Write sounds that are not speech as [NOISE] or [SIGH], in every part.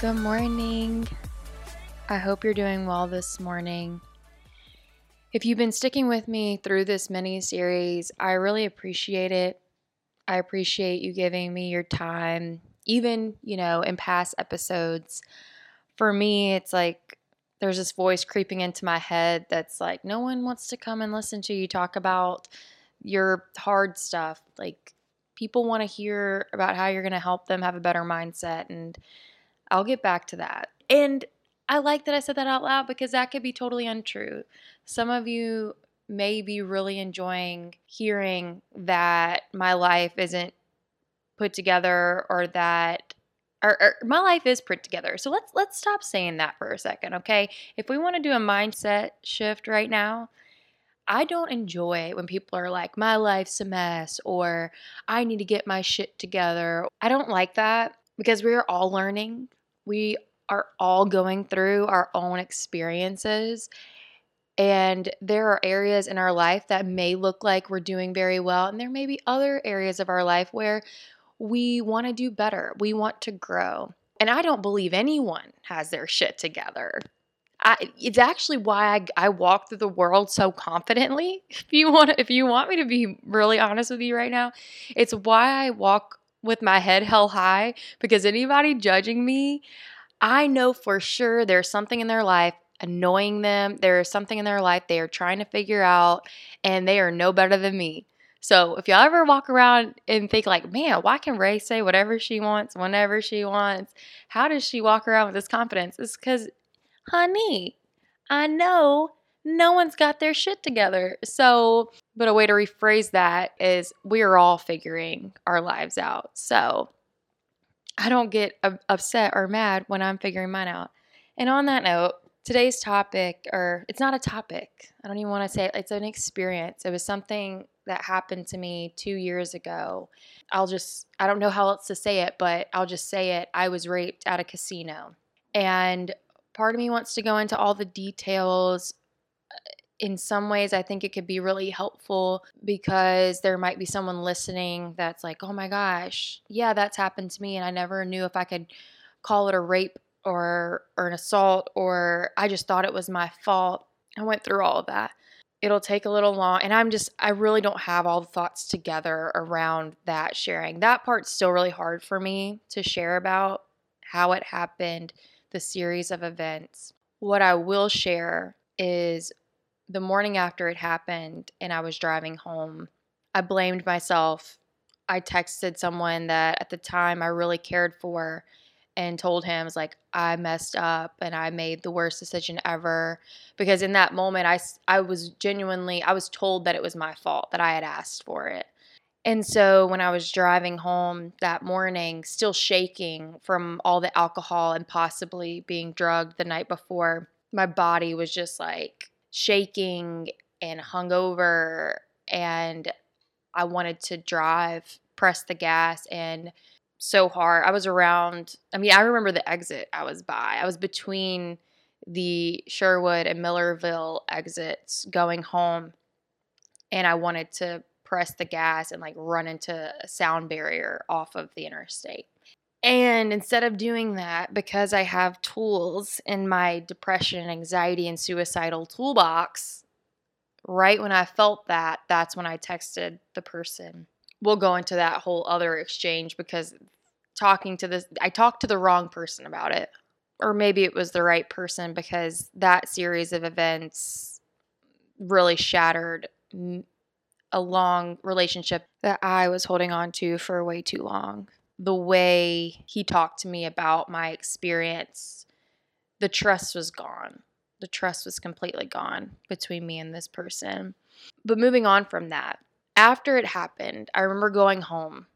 Good morning. I hope you're doing well this morning. If you've been sticking with me through this mini series, I really appreciate it. I appreciate you giving me your time, even, you know, in past episodes. For me, it's like there's this voice creeping into my head that's like, no one wants to come and listen to you talk about your hard stuff. Like, people want to hear about how you're going to help them have a better mindset. And I'll get back to that. And I like that I said that out loud because that could be totally untrue. Some of you may be really enjoying hearing that my life isn't put together or that or, or, my life is put together. So let's let's stop saying that for a second, okay? If we want to do a mindset shift right now, I don't enjoy when people are like, my life's a mess or I need to get my shit together. I don't like that because we're all learning we are all going through our own experiences. And there are areas in our life that may look like we're doing very well. And there may be other areas of our life where we want to do better. We want to grow. And I don't believe anyone has their shit together. I, it's actually why I, I walk through the world so confidently. [LAUGHS] If you want, if you want me to be really honest with you right now, it's why I walk with my head held high because anybody judging me, I know for sure there's something in their life annoying them. There is something in their life they are trying to figure out, and they are no better than me. So if y'all ever walk around and think like, man, why can Ray say whatever she wants, whenever she wants? How does she walk around with this confidence? It's because, honey, I know no one's got their shit together. So, but a way to rephrase that is we are all figuring our lives out. So, I don't get upset or mad when I'm figuring mine out. And on that note, today's topic, or it's not a topic, I don't even want to say it, it's an experience. It was something that happened to me two years ago. I'll just, I don't know how else to say it, but I'll just say it. I was raped at a casino. And part of me wants to go into all the details in some ways, I think it could be really helpful because there might be someone listening that's like, oh my gosh, yeah, that's happened to me. And I never knew if I could call it a rape or, or an assault, or I just thought it was my fault. I went through all of that. It'll take a little long. And I'm just, I really don't have all the thoughts together around that sharing. That part's still really hard for me to share about how it happened, the series of events. What I will share is the morning after it happened and I was driving home, I blamed myself. I texted someone that at the time I really cared for and told him, I was like, I messed up and I made the worst decision ever. Because in that moment, I, I was genuinely, I was told that it was my fault, that I had asked for it. And so when I was driving home that morning, still shaking from all the alcohol and possibly being drugged the night before, my body was just like, shaking and hungover and I wanted to drive, press the gas and so hard. I was around I mean, I remember the exit I was by. I was between the Sherwood and Millerville exits going home and I wanted to press the gas and like run into a sound barrier off of the interstate. And instead of doing that, because I have tools in my depression, anxiety, and suicidal toolbox, right when I felt that, that's when I texted the person. We'll go into that whole other exchange because talking to this, I talked to the wrong person about it. Or maybe it was the right person because that series of events really shattered a long relationship that I was holding on to for way too long the way he talked to me about my experience, the trust was gone. The trust was completely gone between me and this person. But moving on from that, after it happened, I remember going home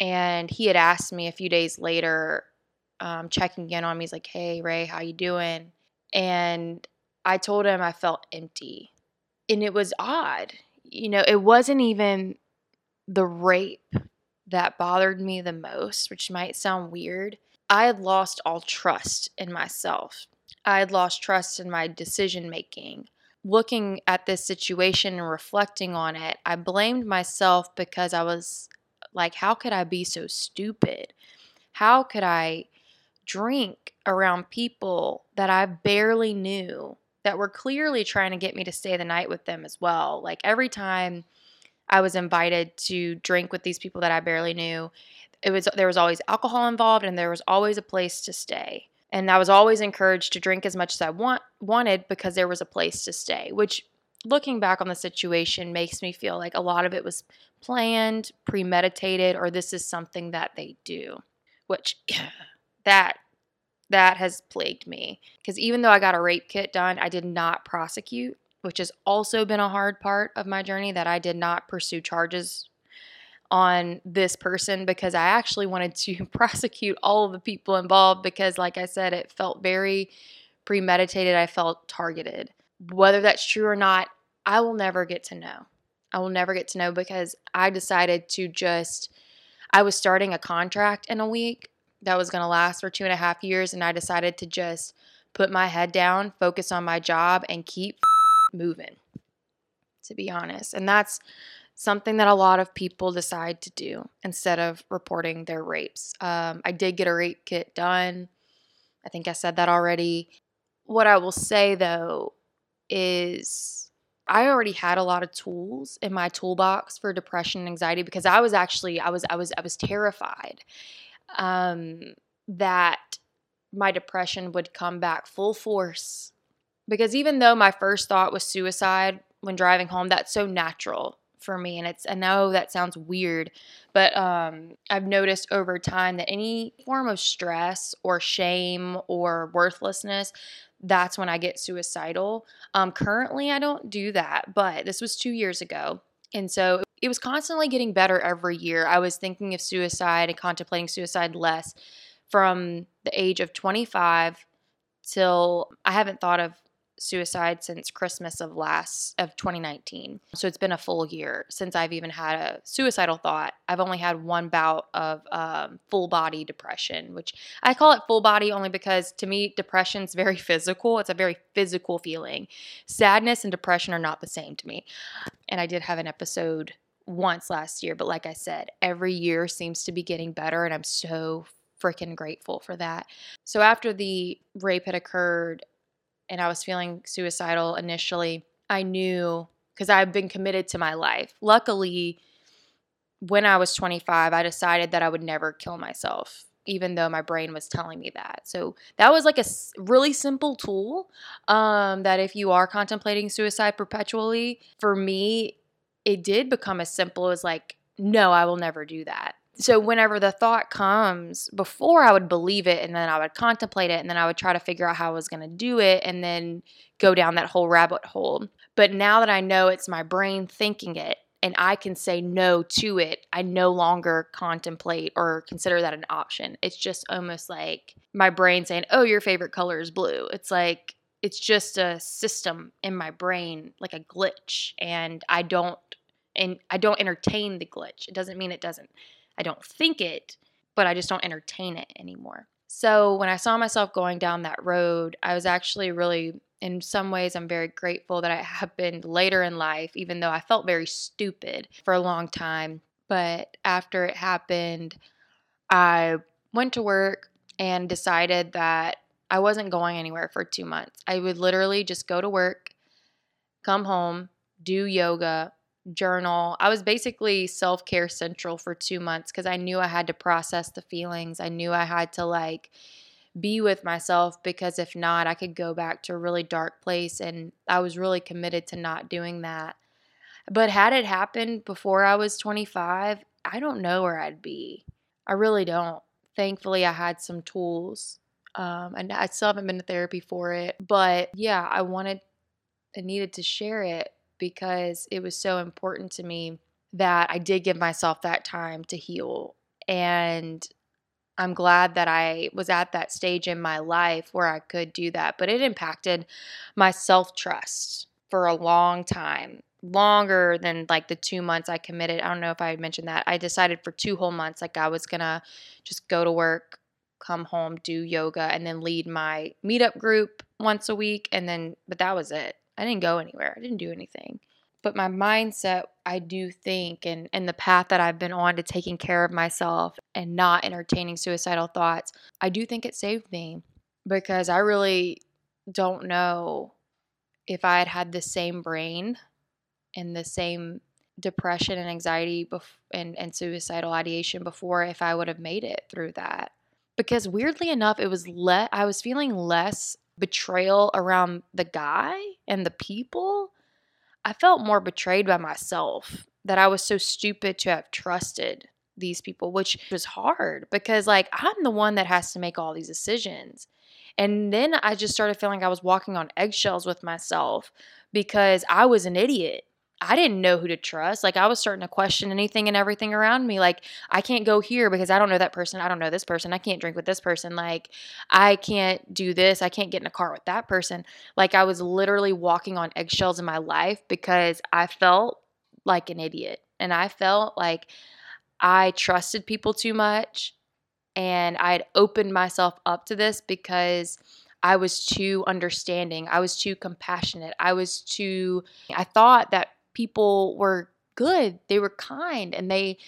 and he had asked me a few days later, um, checking in on me. He's like, "Hey Ray, how you doing?" And I told him I felt empty, and it was odd. You know, it wasn't even the rape that bothered me the most, which might sound weird, I had lost all trust in myself. I had lost trust in my decision making. Looking at this situation and reflecting on it, I blamed myself because I was like, how could I be so stupid? How could I drink around people that I barely knew that were clearly trying to get me to stay the night with them as well. Like every time I was invited to drink with these people that I barely knew, it was there was always alcohol involved and there was always a place to stay. And I was always encouraged to drink as much as I want wanted because there was a place to stay, which looking back on the situation makes me feel like a lot of it was planned, premeditated, or this is something that they do. Which [CLEARS THROAT] that that has plagued me because even though I got a rape kit done, I did not prosecute, which has also been a hard part of my journey that I did not pursue charges on this person because I actually wanted to [LAUGHS] prosecute all of the people involved because like I said it felt very premeditated. I felt targeted. Whether that's true or not, I will never get to know. I will never get to know because I decided to just I was starting a contract in a week that was going to last for two and a half years. And I decided to just put my head down, focus on my job, and keep moving, to be honest. And that's something that a lot of people decide to do instead of reporting their rapes. Um, I did get a rape kit done. I think I said that already. What I will say though is I already had a lot of tools in my toolbox for depression and anxiety because I was actually I was I was I was terrified um, that my depression would come back full force. Because even though my first thought was suicide when driving home, that's so natural for me. And it's, I know that sounds weird, but um, I've noticed over time that any form of stress or shame or worthlessness, that's when I get suicidal. Um, currently, I don't do that, but this was two years ago. And so it was constantly getting better every year. I was thinking of suicide and contemplating suicide less from the age of 25 till I haven't thought of suicide since Christmas of last of 2019. So it's been a full year since I've even had a suicidal thought. I've only had one bout of um, full body depression, which I call it full body only because to me depression is very [LAUGHS] physical. It's a very physical feeling. Sadness and depression are not the same to me. And I did have an episode once last year, but like I said, every year seems to be getting better and I'm so freaking grateful for that. So after the rape had occurred, and I was feeling suicidal initially, I knew because I've been committed to my life. Luckily, when I was 25, I decided that I would never kill myself, even though my brain was telling me that. So that was like a really simple tool um, that if you are contemplating suicide perpetually, for me, it did become as simple as like, no, I will never do that so whenever the thought comes before i would believe it and then i would contemplate it and then i would try to figure out how i was going to do it and then go down that whole rabbit hole. But now that i know it's my brain thinking it and i can say no to it i no longer contemplate or consider that an option. It's just almost like my brain saying oh your favorite color is blue. It's like it's just a system in my brain like a glitch and i don't and i don't entertain the glitch. It doesn't mean it doesn't I don't think it, but I just don't entertain it anymore. So when I saw myself going down that road, I was actually really, in some ways, I'm very grateful that it happened later in life, even though I felt very stupid for a long time. But after it happened, I went to work and decided that I wasn't going anywhere for two months. I would literally just go to work, come home, do yoga, journal. I was basically self care central for two months because I knew I had to process the feelings. I knew I had to like be with myself because if not, I could go back to a really dark place. And I was really committed to not doing that. But had it happened before I was 25, I don't know where I'd be. I really don't. Thankfully, I had some tools. Um, and I still haven't been to therapy for it. But yeah, I wanted and needed to share it because it was so important to me that I did give myself that time to heal. And I'm glad that I was at that stage in my life where I could do that. But it impacted my self trust for a long time, longer than like the two months I committed. I don't know if I mentioned that. I decided for two whole months, like I was going to just go to work, come home, do yoga, and then lead my meetup group once a week. And then, but that was it. I didn't go anywhere. I didn't do anything. But my mindset, I do think, and, and the path that I've been on to taking care of myself and not entertaining suicidal thoughts, I do think it saved me because I really don't know if I had had the same brain and the same depression and anxiety bef- and, and suicidal ideation before if I would have made it through that. Because weirdly enough, it was le- I was feeling less betrayal around the guy and the people. I felt more betrayed by myself that I was so stupid to have trusted these people, which was hard because like I'm the one that has to make all these decisions. And then I just started feeling like I was walking on eggshells with myself because I was an idiot. I didn't know who to trust. Like I was starting to question anything and everything around me. Like I can't go here because I don't know that person. I don't know this person. I can't drink with this person. Like I can't do this. I can't get in a car with that person. Like I was literally walking on eggshells in my life because I felt like an idiot. And I felt like I trusted people too much and I had opened myself up to this because I was too understanding. I was too compassionate. I was too, I thought that people were good, they were kind, and they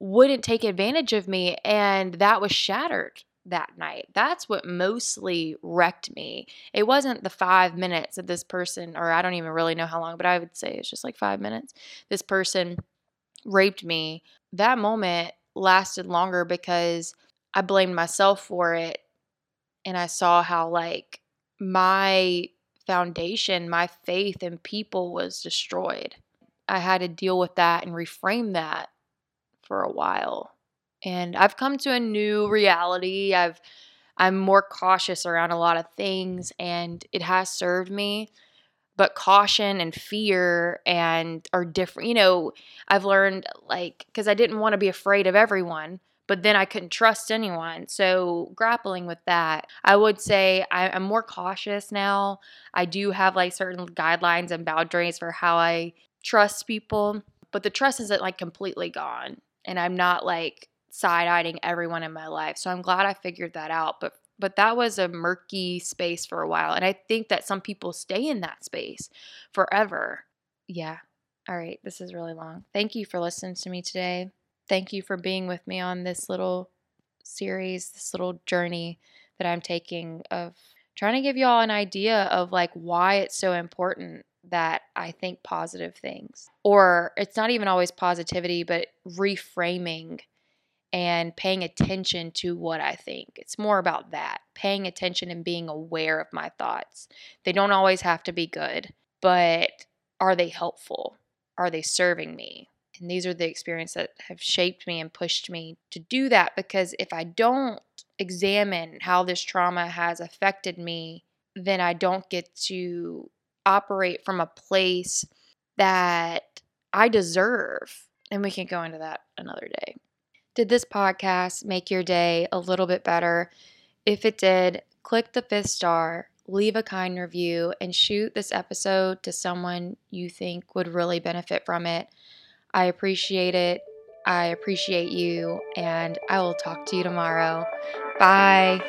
wouldn't take advantage of me. And that was shattered that night. That's what mostly wrecked me. It wasn't the five minutes that this person, or I don't even really know how long, but I would say it's just like five minutes. This person raped me. That moment lasted longer because I blamed myself for it. And I saw how, like, my foundation, my faith in people was destroyed. I had to deal with that and reframe that for a while. And I've come to a new reality. I've I'm more cautious around a lot of things and it has served me. But caution and fear and are different. You know, I've learned like cuz I didn't want to be afraid of everyone but then I couldn't trust anyone. So, grappling with that, I would say I, am more cautious now. I do have like certain guidelines and boundaries for how I trust people, but the trust isn't like completely gone. And I'm not like side eyeing everyone in my life. So, I'm glad I figured that out. But but that was a murky space for a while. And I think that some people stay in that space forever. Yeah. All right. This is really long. Thank you for listening to me today thank you for being with me on this little series, this little journey that I'm taking of trying to give y'all an idea of like why it's so important that I think positive things. Or it's not even always positivity, but reframing and paying attention to what I think. It's more about that, paying attention and being aware of my thoughts. They don't always have to be good, but are they helpful? Are they serving me? And these are the experiences that have shaped me and pushed me to do that because if I don't examine how this trauma has affected me, then I don't get to operate from a place that I deserve. And we can go into that another day. Did this podcast make your day a little bit better? If it did, click the fifth star, leave a kind review, and shoot this episode to someone you think would really benefit from it. I appreciate it. I appreciate you, and I will talk to you tomorrow. Bye.